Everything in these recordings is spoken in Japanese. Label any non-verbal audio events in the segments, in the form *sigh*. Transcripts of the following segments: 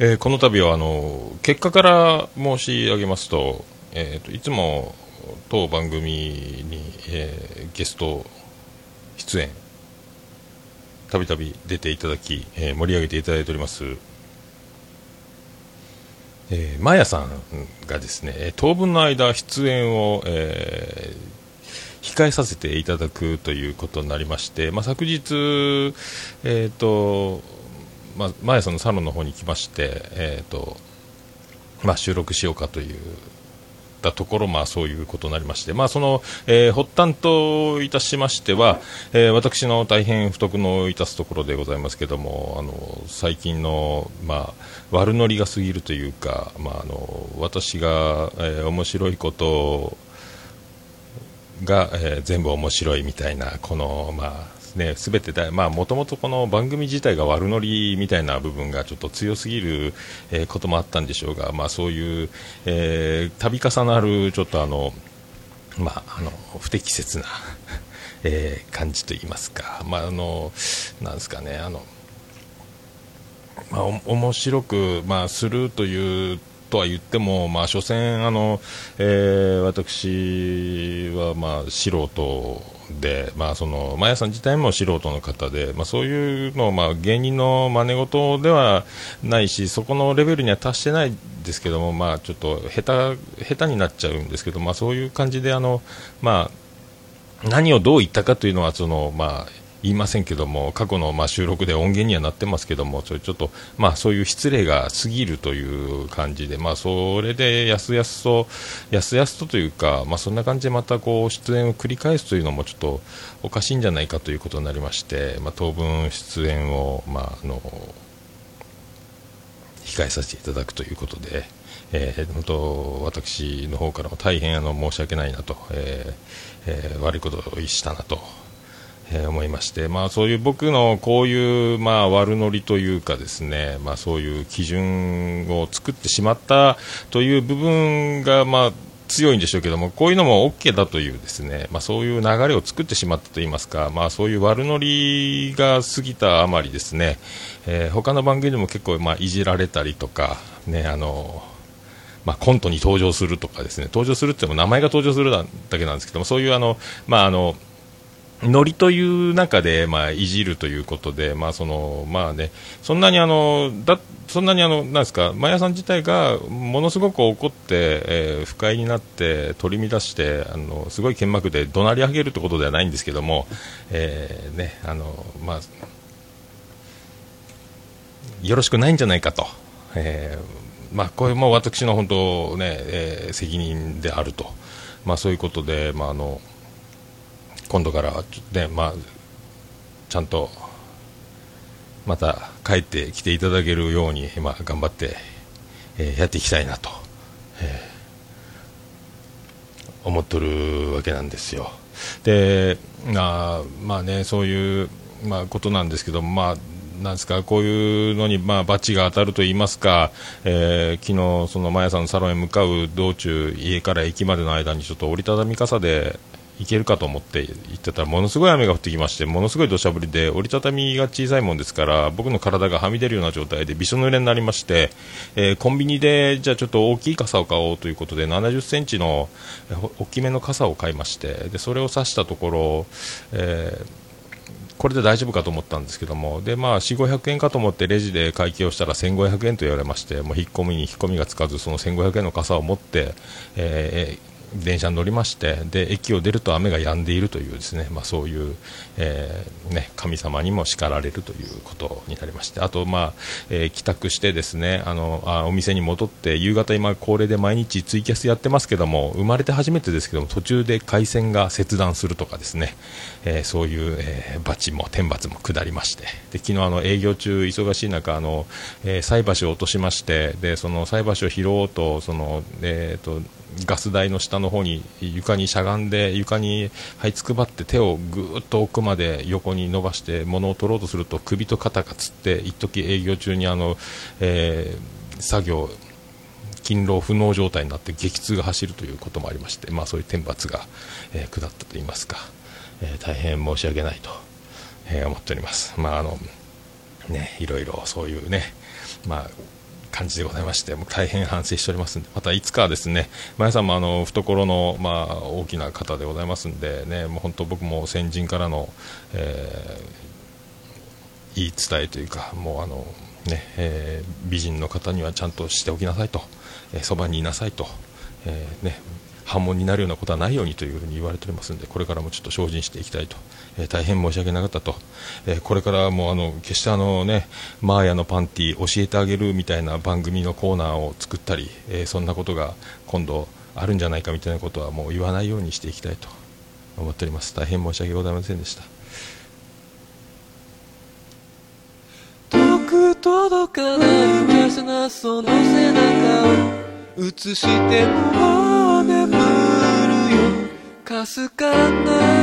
えーこの度はあの結果から申し上げますと,、えーといつも当番組に、えーゲスト出演たびたび出ていただき、えー盛り上げていただいております、えー、マヤさんがですね当分の間出演を、えー控えさせていただくということになりまして、まあ、昨日、えーとまあ、マヤさんのサロンの方に来まして、えーとまあ、収録しようかというたところ、まあ、そういうことになりまして、まあ、その、えー発端といたしましては、えー私の大変不徳のいたすところでございますけども、あの最近の、まあ、悪ノリが過ぎるというか、まあ、あの私が、えー面白いことが、えー全部面白いみたいな、この、まあ、ね、すべてだ、まあ、もともとこの番組自体が悪ノリみたいな部分がちょっと強すぎる、えこともあったんでしょうが、まあ、そういう、えー度重なる、ちょっとあの、まあ、あの、不適切な、*laughs* えー感じといいますか、まあ、あの、なんですかね、あの、まあ、面白く、まあ、するというとは言っても、まあ、所詮あの、えー私は、まあ、素人で、まあ、そのマヤさん自体も素人の方で、まあ、そういうの、まあ、芸人の真似事ではないしそこのレベルには達してないですけども、まあ、ちょっと下手下手になっちゃうんですけど、まあ、そういう感じであの、まあ、何をどう言ったかというのはその、まあ、言いませんけども過去のまあ収録で音源にはなってますけどもそれちょっと、まあ、そういう失礼が過ぎるという感じで、まあ、それでやすやすとやすやすとというか、まあ、そんな感じでまたこう出演を繰り返すというのもちょっとおかしいんじゃないかということになりまして、まあ、当分出演を、まあ、あの控えさせていただくということで、えー本当、私の方からも大変あの申し訳ないなと、えーえー悪いことをしたなと、えー思いまして、まあ、そういう僕のこういう、まあ、悪ノリというかですね、まあ、そういう基準を作ってしまったという部分が、まあ、強いんでしょうけども、こういうのも OK だというですね、まあ、そういう流れを作ってしまったといいますか、まあ、そういう悪ノリが過ぎたあまりですね、えー他の番組でも結構、まあ、いじられたりとか、ね、あのまあ、コントに登場するとかですね登場するって言っても名前が登場するだけなんですけどもそういうあの、まあ、あのノリという中で、まあ、いじるということで、まあそのまあね、そんなにあのだそんなにあのなんですかマヤさん自体がものすごく怒って、えー不快になって取り乱してあのすごい剣幕で怒鳴り上げるということではないんですけども、えーねあのまあ、よろしくないんじゃないかと。えーまあ、これも私の本当ね、えー責任であると、まあ、そういうことで、まあ、あの今度から、ねまあ、ちゃんとまた帰ってきていただけるように、まあ、頑張って、えーやっていきたいなと、えー思っとるわけなんですよ。であまあねそういう、まあ、ことなんですけどまあなんですかこういうのに、まあ、バチが当たると言いますか、えー昨日、そのマヤさんのサロンへ向かう道中家から駅までの間にちょっと折りたたみ傘で行けるかと思って行ってたらものすごい雨が降ってきましてものすごい土砂降りで折りたたみが小さいもんですから僕の体がはみ出るような状態でびしょ濡れになりまして、えーコンビニでじゃあちょっと大きい傘を買おうということで70センチの大きめの傘を買いましてでそれを差したところ、えーこれで大丈夫かと思ったんですけども、で、まあ、4、500円かと思ってレジで会計をしたら1500円と言われまして、もう引っ込みに引っ込みがつかず、その1500円の傘を持って、えー電車に乗りまして、で、駅を出ると雨が止んでいるというですね、まあ、そういう、えーね、神様にも叱られるということになりまして、あと、まあ、えー帰宅してですね、あの、あお店に戻って、夕方今恒例で毎日ツイキャスやってますけども、生まれて初めてですけども、途中で回線が切断するとかですね、えーそういう、えー罰も天罰も下りまして、で昨日あの営業中忙しい中あの、えー菜箸を落としまして、でその菜箸を拾おうとそのえーとガス台の下の方に床にしゃがんで床に這いつくばって手をぐっと奥まで横に伸ばして物を取ろうとすると首と肩がつって一時営業中にあの、えー作業勤労不能状態になって激痛が走るということもありまして、まあ、そういう天罰が、えー下ったといいますか、えー大変申し訳ないと、えー思っております。まああのね、いろいろそういうね、まあ、感じでございましてもう大変反省しておりますんでまたいつかですね皆さんもあの懐の、まあ、大きな方でございますんでねもう本当僕も先人からの、えー、言い伝えというかもうあのね、えー、美人の方にはちゃんとしておきなさいとえそば、にいなさいと、えー、ね反問になるようなことはないようにというふうに言われておりますのでこれからもちょっと精進していきたいと、えー、大変申し訳なかったと、えー、これからもあの決してあのねマーヤのパンティ教えてあげるみたいな番組のコーナーを作ったり、えー、そんなことが今度あるんじゃないかみたいなことはもう言わないようにしていきたいと思っております。大変申し訳ございませんでした。遠く届かない華奢なその背中を映しても眠るよ。かすかな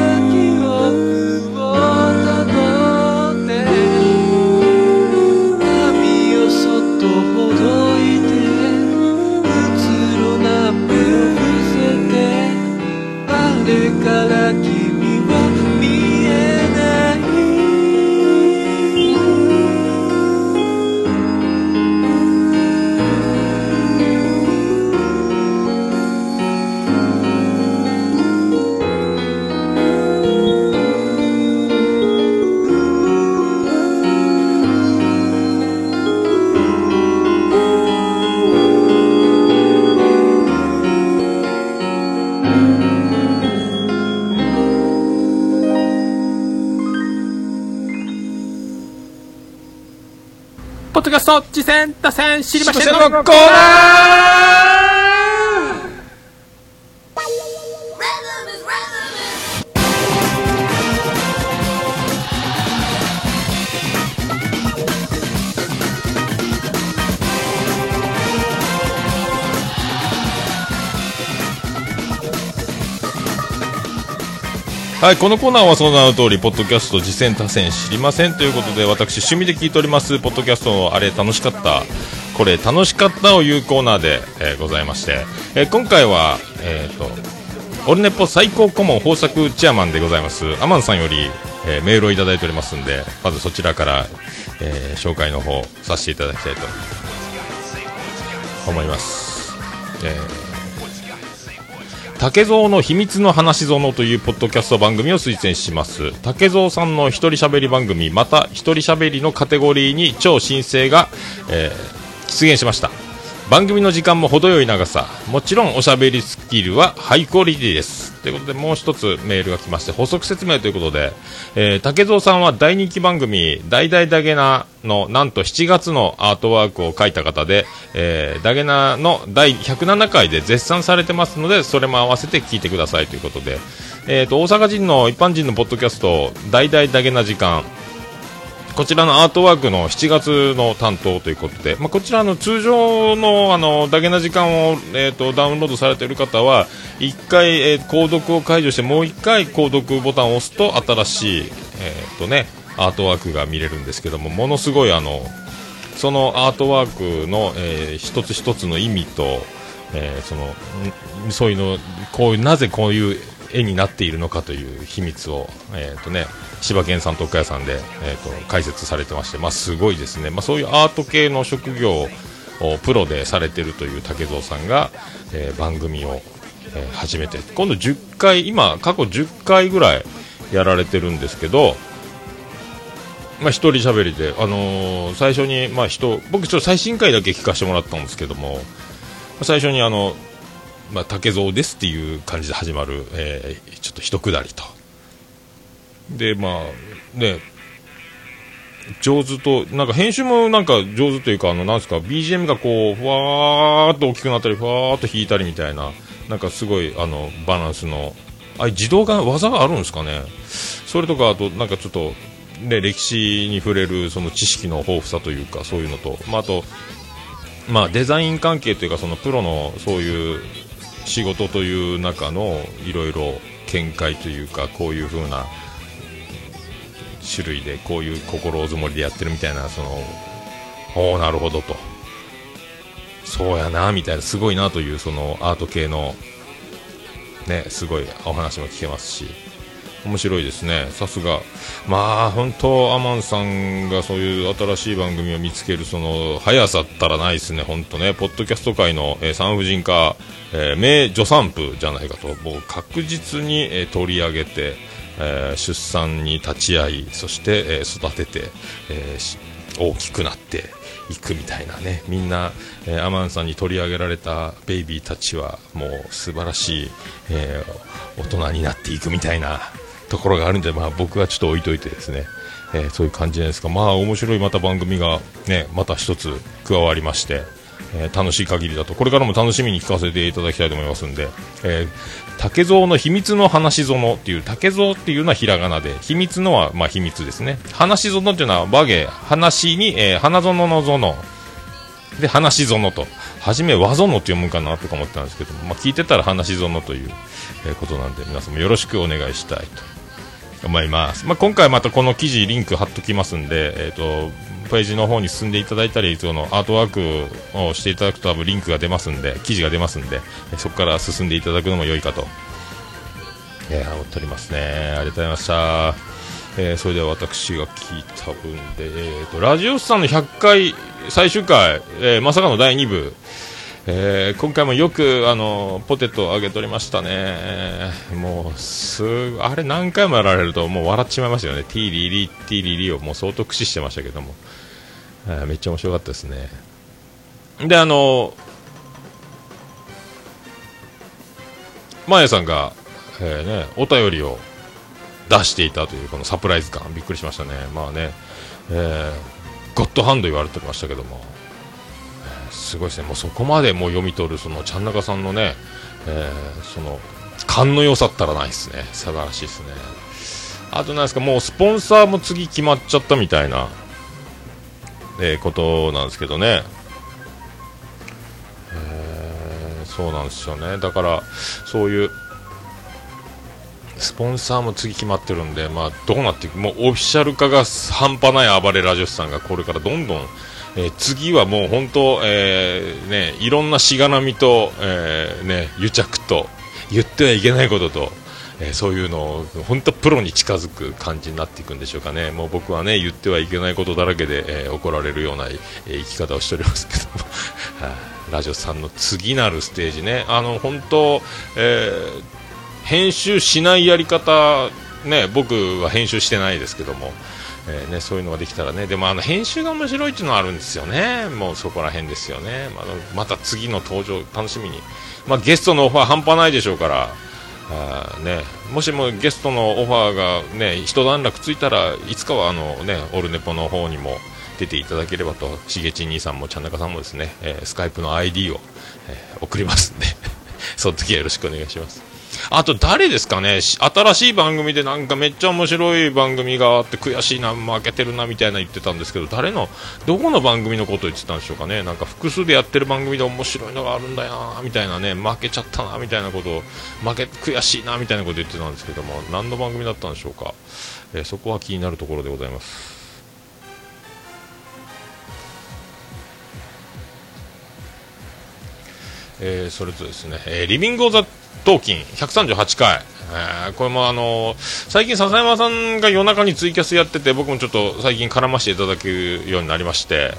ポッドキャスト次戦打線知りませんののコーナーはい、このコーナーはその名の通り、ポッドキャスト次戦多戦知りませんということで、私、趣味で聞いております、ポッドキャストのあれ楽しかった、これ楽しかったをいうコーナーで、えーございまして、えー今回は、えっ、と、オルネポ最高顧問豊作チアマンでございます、アマンさんより、えーメールをいただいておりますんで、まずそちらから、えー紹介の方させていただきたいと思います。えー竹蔵の秘密の話園というポッドキャスト番組を推薦します。竹蔵さんの一人喋り番組また一人喋りのカテゴリーに超新星が、えー出現しました。番組の時間も程よい長さ。もちろんおしゃべりスキルはハイクオリティです。ということでもう一つメールが来まして補足説明ということで、えー竹蔵さんは大人気番組「大々ダゲナ」のなんと7月のアートワークを書いた方で、えーダゲナの第107回で絶賛されてますのでそれも合わせて聞いてくださいということで、えー、と大阪人の一般人のポッドキャスト「大々ダゲナ時間」こちらのアートワークの7月の担当ということで、まあ、こちらの通常のあのダゲな時間を、えー、とダウンロードされている方は1回、えー購読を解除してもう1回購読ボタンを押すと新しい、えーとね、アートワークが見れるんですけどもものすごいあのそのアートワークの、えー一つ一つの意味と、えーそのそういうのこういうなぜこういう絵になっているのかという秘密を、えーとね、柴犬さんと岡谷さんで、えー、と解説されてまして、まあ、すごいですね、まあ、そういうアート系の職業をプロでされてるという竹蔵さんが、えー番組を、えー始めて今度10回今過去10回ぐらいやられてるんですけどまあ、一人喋りで、あのー最初に、まあ、人僕、ちょっと最新回だけ聞かせてもらったんですけども、最初にあの、まあ、竹蔵ですっていう感じで始まる、えーちょっと一くだりと。で、まあ、ね、上手と、なんか編集もなんか上手というか、あの、なんですか、BGM がこう、ふわーっと大きくなったり、ふわーっと弾いたりみたいな、なんかすごい、あの、バランスの、あ、自動が、技があるんですかね。それとか、あと、なんかちょっと、ね、歴史に触れる、その知識の豊富さというか、そういうのと、まあ、あと、まあ、デザイン関係というか、そのプロのそういう仕事という中のいろいろ見解というか、こういう風な種類で、こういう心づもりでやってるみたいな、その、おおなるほどと。そうやな、みたいな、すごいなという、そのアート系の、ね、すごいお話も聞けますし、面白いですね、さすが、まあ本当、アマンさんがそういう新しい番組を見つけるその速さったらないですね、本当ね、ポッドキャスト界の、えー、産婦人科、えー、名助産婦じゃないかと、もう確実に、えー、取り上げて、えー、出産に立ち会い、そして、えー、育てて、えー、大きくなって。いくみたいなね。みんな、えー、アマンさんに取り上げられたベイビーたちはもう素晴らしい、えー、大人になっていくみたいなところがあるんで、まあ、僕はちょっと置いといてですね、えー、そういう感じじゃないですか、まあ面白いまた番組が、ね、また一つ加わりまして、えー、楽しい限りだと、これからも楽しみに聞かせていただきたいと思いますんで、えー、竹蔵の秘密の話園っていう、竹蔵っていうのはひらがなで、秘密のはまあ秘密ですね。話園っていうのは和芸、話に、えー、花園の園、で、話園と、初め和園って読むかなとか思ってたんですけど、まあ、聞いてたら話園という、え、ことなんで、皆さんもよろしくお願いしたいと。思います。まあ、今回またこの記事リンク貼っときますんで、えっ、ー、と、ページの方に進んでいただいたり、そのアートワークをしていただくと多分リンクが出ますんで、記事が出ますんで、そこから進んでいただくのも良いかと、えー、思っておりますね。ありがとうございました。えー、それでは私が聞いた分で、えーと、ラジオスさんの100回最終回、えー、まさかの第2部、えー、今回もよくあのポテトを揚げとりましたね、もうすあれ何回もやられるともう笑っちまいますよね、ティーリリティーリリをもう相当駆使してましたけども、えー、めっちゃ面白かったですね。であのマヤさんが、えーね、お便りを出していたというこのサプライズ感びっくりしましたね、まあね、えー、ゴッドハンド言われてましたけども。すごいですね、もうそこまでもう読み取るそのちゃん中さんのね、えー、その勘の良さったらないですね、素晴らしいですね。あとなんですか、もうスポンサーも次決まっちゃったみたいな、えー、ことなんですけどね。えー、そうなんですよね。だから、そういう、スポンサーも次決まってるんで、まあ、どうなっていく、もうオフィシャル化が半端ない暴れラジオスさんがこれからどんどんえー、次はもう本当、えー、ね、いろんなしがらみと、えー、ね、癒着と言ってはいけないことと、えそういうのを本当プロに近づく感じになっていくんでしょうかね、もう僕はね言ってはいけないことだらけで、え怒られるような、え生き方をしておりますけども、*laughs* ラジオさんの次なるステージね、あの本当、え編集しないやり方、ね、僕は編集してないですけども、えー、ね、そういうのができたらね。でもあの編集が面白いっていうのはあるんですよね。もうそこら辺ですよね、まあ、また次の登場楽しみに、まあ、ゲストのオファー半端ないでしょうから。あ、ね、もしもゲストのオファーが、ね、一段落ついたらいつかはあの、ね、オルネポの方にも出ていただければと。しげち兄さんもちゃんなかさんもですね、えー、スカイプの ID を、えー、送りますんで。*laughs* その時はよろしくお願いします。あと誰ですかね、新しい番組でなんかめっちゃ面白い番組があって悔しいな、負けてるなみたいな言ってたんですけど、誰の、どこの番組のこと言ってたんでしょうかね、なんか複数でやってる番組で面白いのがあるんだよな、みたいなね、負けちゃったな、みたいなことを、負け、悔しいな、みたいなこと言ってたんですけども、何の番組だったんでしょうか、えー、そこは気になるところでございます。えー、それとですね、えー、リビング・オザ・トーキン138回、えー、これもあのー、最近笹山さんが夜中にツイキャスやってて僕もちょっと最近絡ませていただくようになりまして、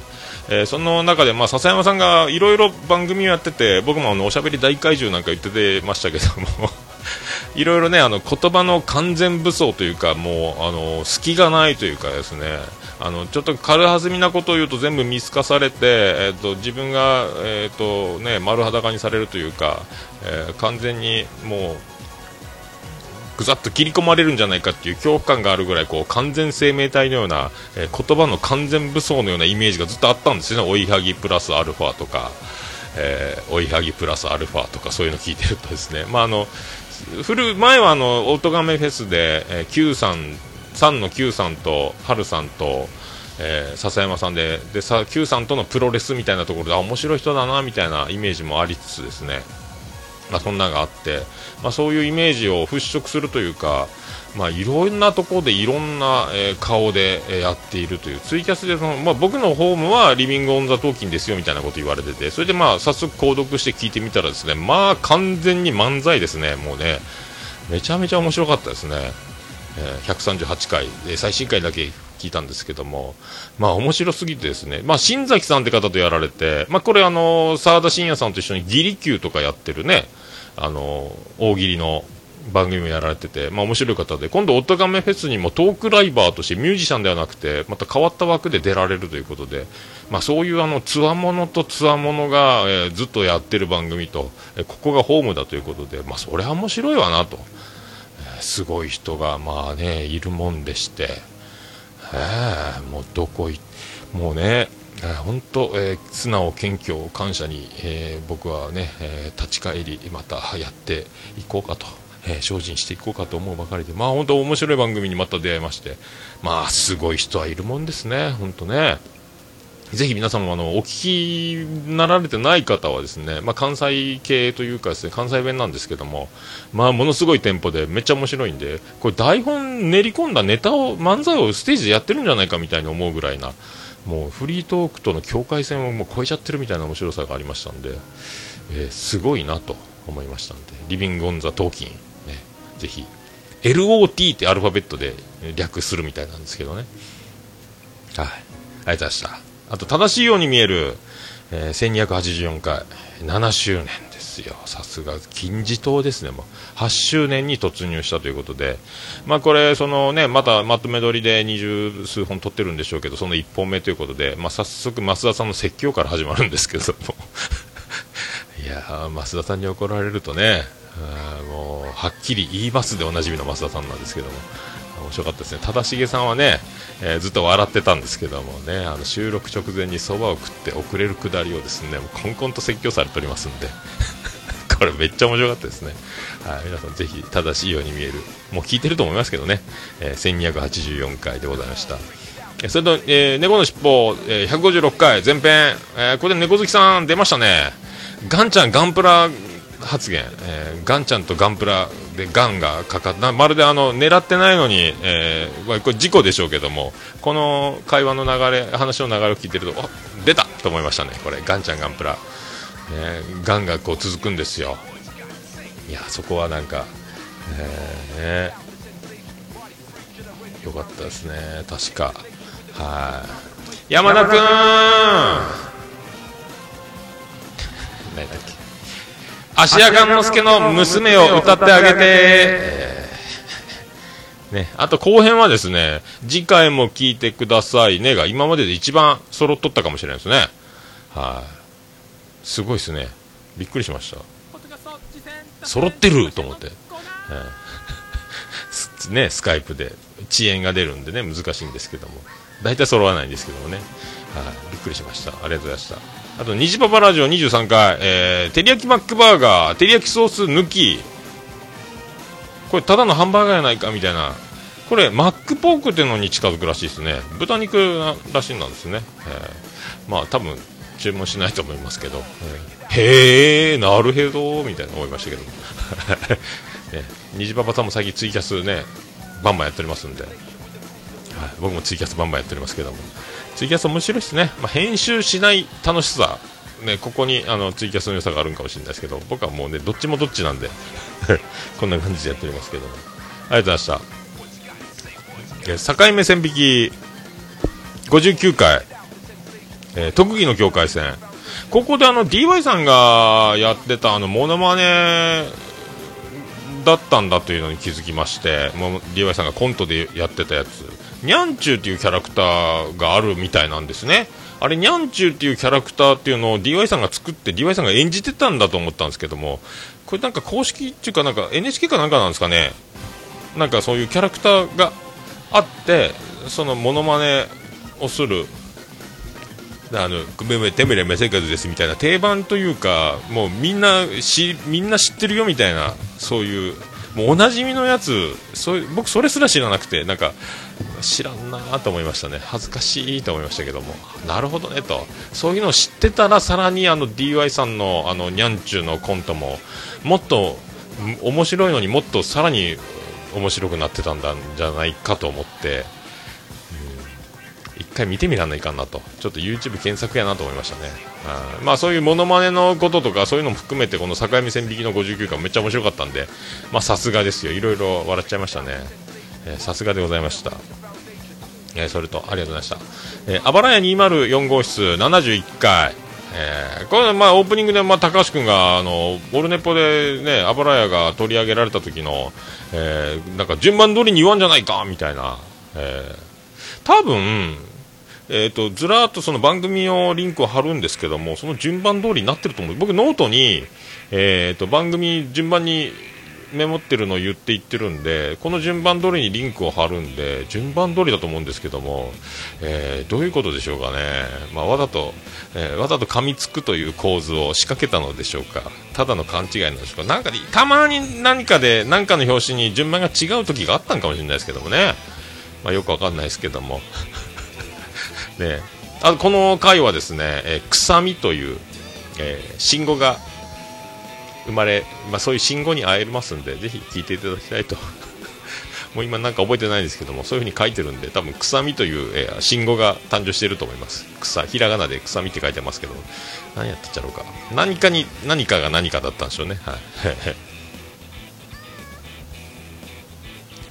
えー、その中で、まあ、笹山さんがいろいろ番組をやってて僕もあのおしゃべり大怪獣なんか言っててましたけども *laughs* いろいろねあの言葉の完全武装というかもうあの隙がないというかですねあのちょっと軽はずみなことを言うと全部見透かされて、えーと、自分が、えーとね、丸裸にされるというか、えー、完全にもうぐざっと切り込まれるんじゃないかっていう恐怖感があるぐらいこう完全生命体のような、えー、言葉の完全武装のようなイメージがずっとあったんですよね、追いはぎプラスアルファとか、えー、追いはぎプラスアルファとかそういうの聞いてるとですね、まあ、あの古前はあのオートガメフェスで、えー、Q さん3の Q さんと春さんと、えー、笹山さんででさ Q さんとのプロレスみたいなところで面白い人だなみたいなイメージもありつつですね、まあ、そんなのがあって、まあ、そういうイメージを払拭するというか、まあ、いろんなところでいろんな、え、顔で、え、やっているというツイキャスでその、まあ、僕のホームはリビング・オン・ザ・トーキンですよみたいなこと言われててそれでまあ早速購読して聞いてみたらですねまあ完全に漫才ですねもうね。めちゃめちゃ面白かったですね。え138回、え最新回だけ聞いたんですけども、まあ面白すぎてですね、まあ新崎さんって方とやられて、まあこれあの、沢田信也さんと一緒にギリ級とかやってるね、あの、大喜利の番組をやられてて、まあ面白い方で、今度オトガメフェスにもトークライバーとしてミュージシャンではなくて、また変わった枠で出られるということで、まあそういうあの、つわものとつわものが、えーずっとやってる番組と、えーここがホームだということで、まあそれは面白いわなと。えーすごい人がまあねいるもんでして、えーもうどこいもうね、本当、えー素直謙虚感謝に、えー僕はね、えー立ち返りまたやっていこうかと。え精進していこうかと思うばかりで、まあ本当面白い番組にまた出会いまして、まあすごい人はいるもんですね、本当ね。ぜひ皆さんもあのお聞きになられてない方はですね、まあ、関西系というかですね関西弁なんですけども、まあ、ものすごいテンポでめっちゃ面白いんでこれ台本練り込んだネタを漫才をステージでやってるんじゃないかみたいに思うぐらいなもうフリートークとの境界線をもう超えちゃってるみたいな面白さがありましたんで、えーすごいなと思いましたんでリビング・オン・ザ・トーキン、ね、ぜひ。LOT ってアルファベットで略するみたいなんですけどね。はい、ありがとうございました。あと、正しいように見える、えー1284回、7周年。ですよ。さすが、金字塔ですね。もう、8周年に突入したということで、まあこれ、そのね、またまとめ撮りで二十数本撮ってるんでしょうけど、その1本目ということで、まあ早速、増田さんの説教から始まるんですけども、*laughs* いや、増田さんに怒られるとね、もう、はっきり言いますでおなじみの増田さんなんですけども、面白かったですね、忠重さんはね、えーずっと笑ってたんですけどもね、あの収録直前にそばを食って遅れるくだりをですね、もうコンコンと説教されておりますんで、*laughs* これめっちゃ面白かったですね。はい、皆さんぜひ正しいように見える、もう聞いてると思いますけどね、えー1284回でございました。それと、えー猫のしっぽ、えー156回前編、えーこれで猫好きさん出ましたね。ガンちゃんガンプラ発言、えーガンちゃんとガンプラでガンがかかった。まるであの狙ってないのに、えーまあこれ事故でしょうけどもこの会話の流れ話の流れを聞いてるとあ出たと思いましたね。これガンちゃんガンプラ、ね、ガンがこう続くんですよ。いやそこはなんか、えーねよかったですね。確か。はい。山田君何だっけ芦屋雁之助の娘を歌ってあげて、ね、あと後編はですね、次回も聞いてくださいねが今までで一番揃っとったかもしれないですね。はい。すごいですね。びっくりしました。揃ってると思って。ね、スカイプで遅延が出るんでね、難しいんですけども。大体揃わないんですけどもね。はい。びっくりしました。ありがとうございました。あと、虹パパラジオ23回、えー、照り焼きマックバーガー、照り焼きソース抜き、これただのハンバーガーやないかみたいな、これ、マックポークっていうのに近づくらしいですね。豚肉らしいんですね。えーまあ、多分、注文しないと思いますけど、えーへえ、なるへど、みたいな思いましたけど。ね、*laughs* 虹パパさんも最近ツイキャスね、バンバンやっておりますんで、はい、僕もツイキャスバンバンやっておりますけども、ツイキャス面白いですね。まあ、編集しない楽しさ。ね、ここにあのツイキャスの良さがあるんかもしれないですけど、僕はもうね、どっちもどっちなんで、*laughs* こんな感じでやっておりますけども。ありがとうございました。境目線引き、59回、えー特技の境界線。ここであの DY さんがやってたあのモノマネだったんだというのに気づきまして、もう DY さんがコントでやってたやつ、ニャンチューっていうキャラクターがあるみたいなんですね。あれ、ニャンチューっていうキャラクターっていうのを DY さんが作って DY さんが演じてたんだと思ったんですけども、これなんか公式っていうかなんか NHK かなんかなんですかね。なんかそういうキャラクターがあって、そのモノマネをするあの「めめてめれめせかずです」みたいな定番というかもうみんなしみんな知ってるよみたいなそういうもうおなじみのやつそういう僕それすら知らなくてなんか知らんなと思いましたね。恥ずかしいと思いましたけども。なるほどねと。そういうのを知ってたらさらにあの DY さんのあのニャンチューのコントももっと面白いのにもっとさらに面白くなってたんだんじゃないかと思って。一回見てみらんないかなと、ちょっと YouTube 検索やなと思いましたね。あー。まあそういうモノマネのこととか、そういうのも含めて、この境目線引きの59回めっちゃ面白かったんで、まさすがですよ、いろいろ笑っちゃいましたね。えーさすがでございました。えーそれと、ありがとうございました。えー、あばらや204号室71回。えーこれ、まあ、オープニングで、まあ、高橋君が、あの、オルネポでね、あばらやが取り上げられた時の、えーなんか順番通りに言わんじゃないかみたいな、えー多分、えー、とずらーっとその番組のリンクを貼るんですけどもその順番通りになってると思う僕ノートに、えー、と番組順番にメモってるのを言っていってるんでこの順番通りにリンクを貼るんで順番通りだと思うんですけども、えーどういうことでしょうかね、まあ、わざと、えーわざと噛みつくという構図を仕掛けたのでしょうか。ただの勘違いなんでしょうか。なんかでたまに何かで何かの表紙に順番が違う時があったんかもしれないですけどもね、まあ、よくわかんないですけども。*laughs* ね、あこの回はですね、えー、臭みという、えー新語が生まれ、まあ、そういう新語に会えますんでぜひ聞いていただきたいと *laughs* もう今なんか覚えてないんですけどもそういうふうに書いてるんで多分臭みという、えー新語が誕生していると思います草ひらがなで臭みって書いてますけど何やったっちゃろうか何かに何かが何かだったんでしょうねはい *laughs*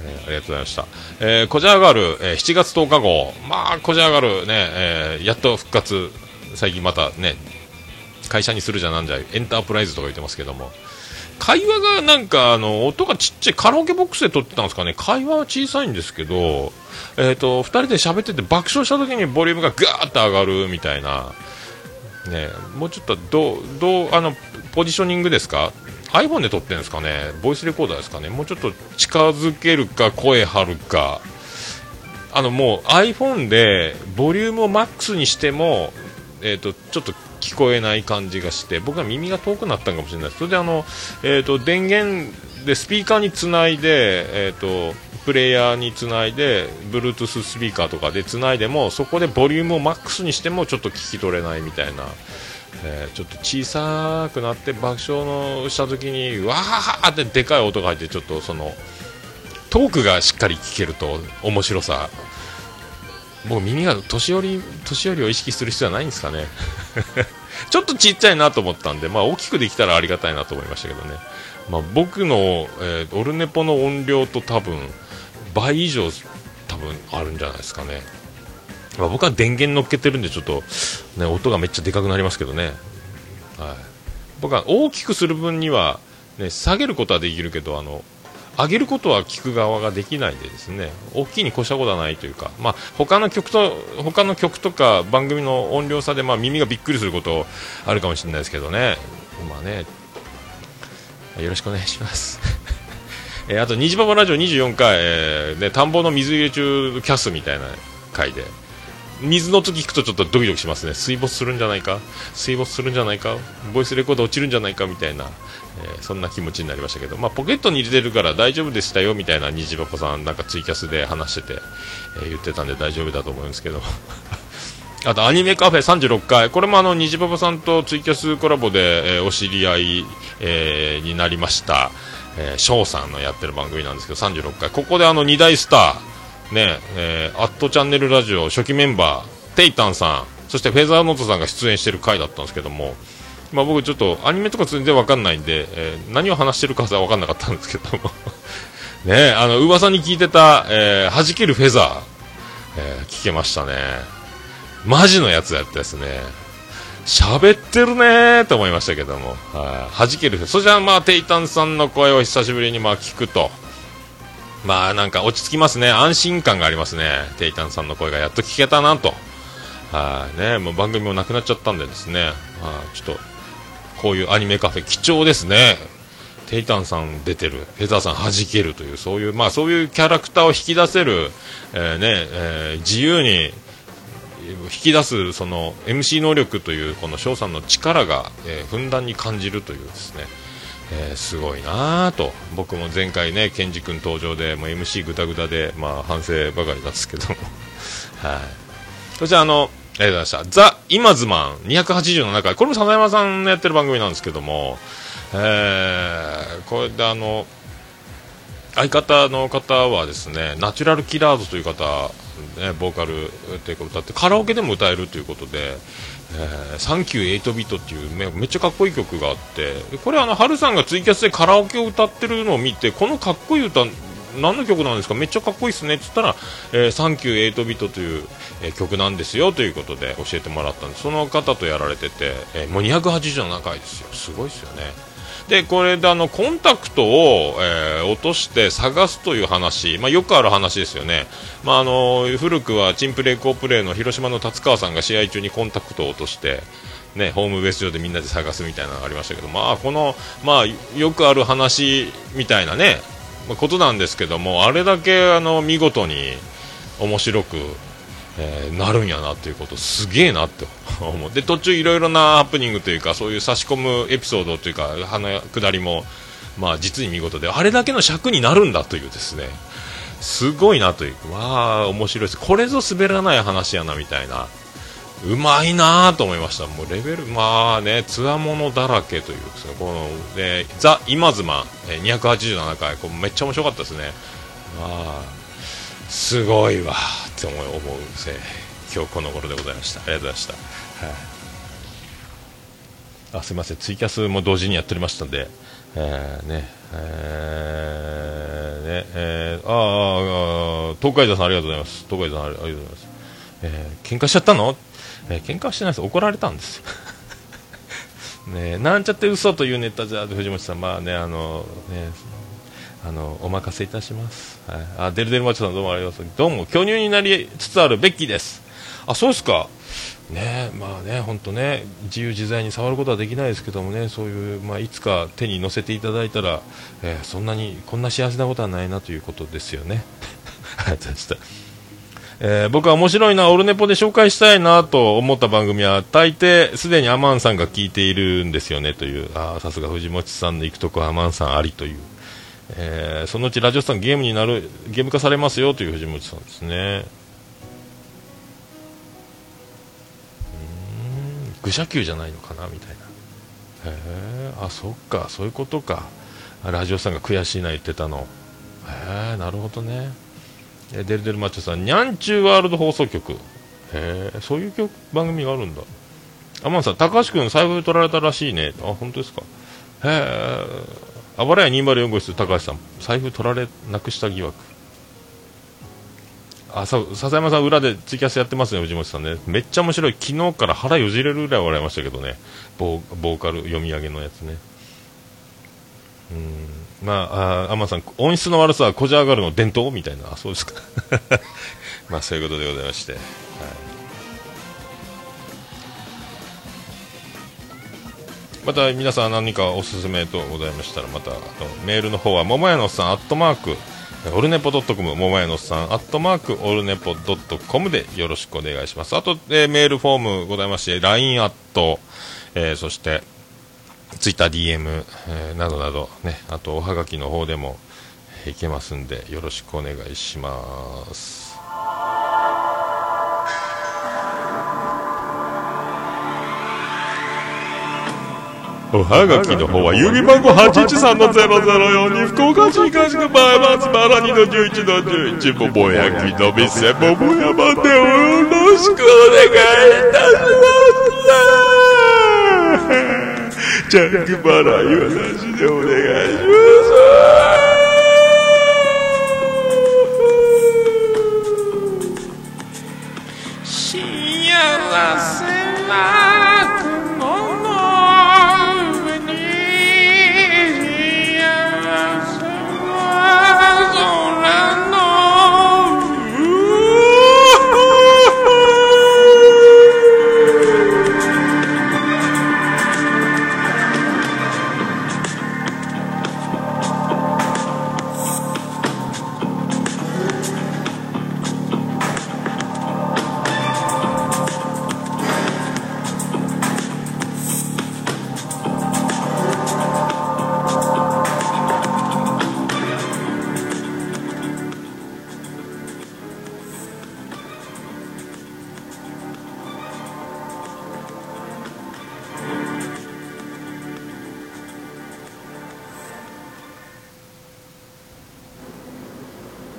えーありがとうございました。えー、コジャーガール、えー7月10日号。まあ、コジャーガールね、えーやっと復活。最近またね、会社にするじゃなんじゃ、エンタープライズとか言ってますけども。会話がなんか、あの、音がちっちゃい、カラオケボックスで撮ってたんですかね。会話は小さいんですけど、えっ、と、二人で喋ってて爆笑した時にボリュームがガーッと上がるみたいな。ね、もうちょっとど、ど、あの、ポジショニングですか？iPhone で撮ってるんですかね？ボイスレコーダーですかね？もうちょっと近づけるか声張るかあのもう iPhone でボリュームをマックスにしても、えー、とちょっと聞こえない感じがして僕は耳が遠くなったんかもしれないそれであの、えー、と電源でスピーカーにつないで、えー、とプレイヤーにつないで Bluetooth スピーカーとかでつないでもそこでボリュームをマックスにしてもちょっと聞き取れないみたいな。えーちょっと小さくなって爆笑のした時にわーってでかい音が入ってちょっとそのトークがしっかり聞けると面白さ僕耳が年寄り年寄りを意識する必要はないんですかね。*laughs* ちょっとちっちゃいなと思ったんで、まあ、大きくできたらありがたいなと思いましたけどね、まあ、僕の、えーオルネポの音量と多分倍以上多分あるんじゃないですかね。まあ、僕は電源乗っけてるんでちょっと、ね、音がめっちゃでかくなりますけどね、はい、僕は大きくする分には、ね、下げることはできるけどあの上げることは聞く側ができないでですね。大きいに越したことはないというか、まあ、他の曲と他の曲とか番組の音量差で、まあ、耳がびっくりすることあるかもしれないですけどね,、まあ、ね。よろしくお願いします。*laughs* えーあと、虹パパラジオ24回、えーね、田んぼの水入れ中キャスみたいな回で、水の音聞くとちょっとドキドキしますね。水没するんじゃないか？水没するんじゃないか？ボイスレコーダー落ちるんじゃないか？みたいな、えーそんな気持ちになりましたけど、まあ、ポケットに入れてるから大丈夫でしたよみたいな虹パパさんなんかツイキャスで話してて、えー言ってたんで大丈夫だと思うんですけど。*laughs* あとアニメカフェ36回、これもあの虹パパさんとツイキャスコラボで、えーお知り合い、えーになりました、えー、翔さんのやってる番組なんですけど、36回、ここであの2大スター、ねえー、アットチャンネルラジオ初期メンバー、テイタンさん、そしてフェザーノートさんが出演してる回だったんですけども、まあ、僕ちょっとアニメとか全然わかんないんで、えー何を話してるかはわかんなかったんですけども、*laughs* ねあの噂に聞いてた、えー弾けるフェザー、えー聞けましたね。マジのやつやったですね。喋ってるねーと思いましたけども、はい弾ける。それじゃあまあ、テイタンさんの声を久しぶりにまあ聞くと、まあなんか落ち着きますね。安心感がありますね。テイタンさんの声がやっと聞けたなと。はいね、もう番組もなくなっちゃったんでですね、はいちょっと、こういうアニメカフェ貴重ですね。テイタンさん出てる、フェザーさん弾けるという、そういう、まあそういうキャラクターを引き出せる、えーね、えー自由に、引き出すその MC 能力というこの翔さんの力が、えーふんだんに感じるというですね、えーすごいなぁと。僕も前回ねケンジ君登場でもう MC ぐたぐたでまあ反省ばかりなんですけども。*laughs* はい。そしてあのありがとうございました。ザ・イマズマン287回これも笹山さんのやってる番組なんですけども。えーこれであの相方の方はですねナチュラルキラーズという方、ね、ボーカルというか歌ってカラオケでも歌えるということで「えーサンキュー8ビート」っていうめめっちゃかっこいい曲があってこれあの春さんがツイキャスでカラオケを歌ってるのを見てこのかっこいい歌何の曲なんですか？めっちゃかっこいいっすねって言ったら「えー、サンキュー8ビート」という、えー曲なんですよということで教えてもらったんでその方とやられてて、えーもう287回ですよ。すごいですよね。でこれであのコンタクトを、えー落として探すという話、まあ、よくある話ですよね、まあ、あの古くはチンプレー好プレーの広島の達川さんが試合中にコンタクトを落として、ね、ホームベース上でみんなで探すみたいなのがありましたけど、まあ、この、まあ、よくある話みたいなね、まあことなんですけどもあれだけあの見事に面白く、えーなるんやなということすげえなって思う。で途中いろいろなハプニングというかそういう差し込むエピソードというか花下りも、まあ、実に見事であれだけの尺になるんだというですね。すごいなというまあ面白いです。これぞ滑らない話やなみたいな。うまいなと思いました。もうレベルまあねつわものだらけというですね。このでザ今妻えー287回。これめっちゃ面白かったですね。まあすごいわ。って思う思うせ今日この頃でございました。ありがとうございました、はい。あすみません。ツイキャスも同時にやっておりましたんで、えー、ね。えー、ね。えー、あーあーあー東海座さんありがとうございます。東海座さんありがとうございます。えー、喧嘩しちゃったの、えー、喧嘩してないです。怒られたんです。よ *laughs* ねなんちゃって嘘というネタじゃ藤本さん。まあねあのねあのお任せいたします、はい、あデルデルマチョさんどうもありがとう。ございますどうも巨乳になりつつあるベッキーです。あそうですか。ねまあね本当ね自由自在に触ることはできないですけどもねそういうまあいつか手に乗せていただいたら、えーそんなにこんな幸せなことはないなということですよね。ありがとうございましたえー僕は面白いな、オルネポで紹介したいなと思った番組は、大抵すでにアマンさんが聞いているんですよねという、あさすが藤本さんの行くとこはアマンさんありという、えーそのうちラジオさんゲームになる、ゲーム化されますよという藤本さんですね。うーん、愚者級じゃないのかなみたいな。へえ、あ、そっか、そういうことか。ラジオさんが悔しいな言ってたの。へえ、なるほどね。えデルデルマッチョさん、にゃんちゅうワールド放送局。へえ、そういう曲番組があるんだ。アマンさん、高橋君、財布取られたらしいね。あ、本当ですか。へえ、あばらや204号室、高橋さん、財布取られなくした疑惑。あ、そう、笹山さん、裏でツイキャスやってますね、藤本さんね。めっちゃ面白い。昨日から腹よじれるぐらい笑いましたけどね。ボーカル読み上げのやつね。うんまあ、あアマさん、音質の悪さはこじゃ上がるの伝統みたいな、あそうですか。まあ、そういうことでございまして。はいまた皆さん何かおすすめとございましたらまたあのメールの方は桃屋のさんアットマークオルネポドットコム桃屋のさんアットマークオルネポドットコムでよろしくお願いします。あと、えーメールフォームございまして LINE アット、えーそしてツイッター DM、えーなどなどねあとおはがきの方でもいけますんでよろしくお願いします。おはがきの方は郵便番号813-0042福岡市東区前松原2の11の11桃焼きの店桃山でよろしくお願いいたしますジャック払いはなしでお願いします。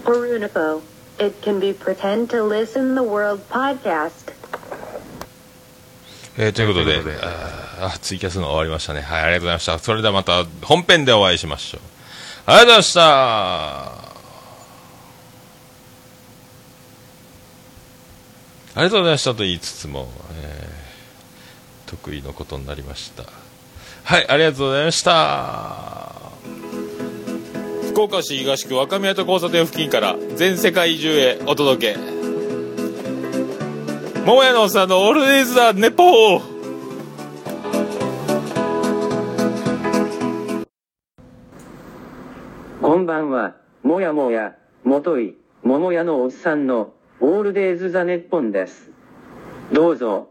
Arunipo. It can be pretend to listen the world podcast. えー、ということで、とあツイキャスの終わりましたね。はい、ありがとうございました。それではまた本編でお会いしましょう。ありがとうございましたありがとうございましたと言いつつも、えー、得意のことになりました。はい、ありがとうございました。福岡市東区若宮と交差点付近から全世界中へお届け。桃屋のおっさんのオールデイズ・ザ・ネポー。こんばんは、もやもや、もとい、桃屋のおっさんの、オールデイズ・ザ・ネッポンです。どうぞ、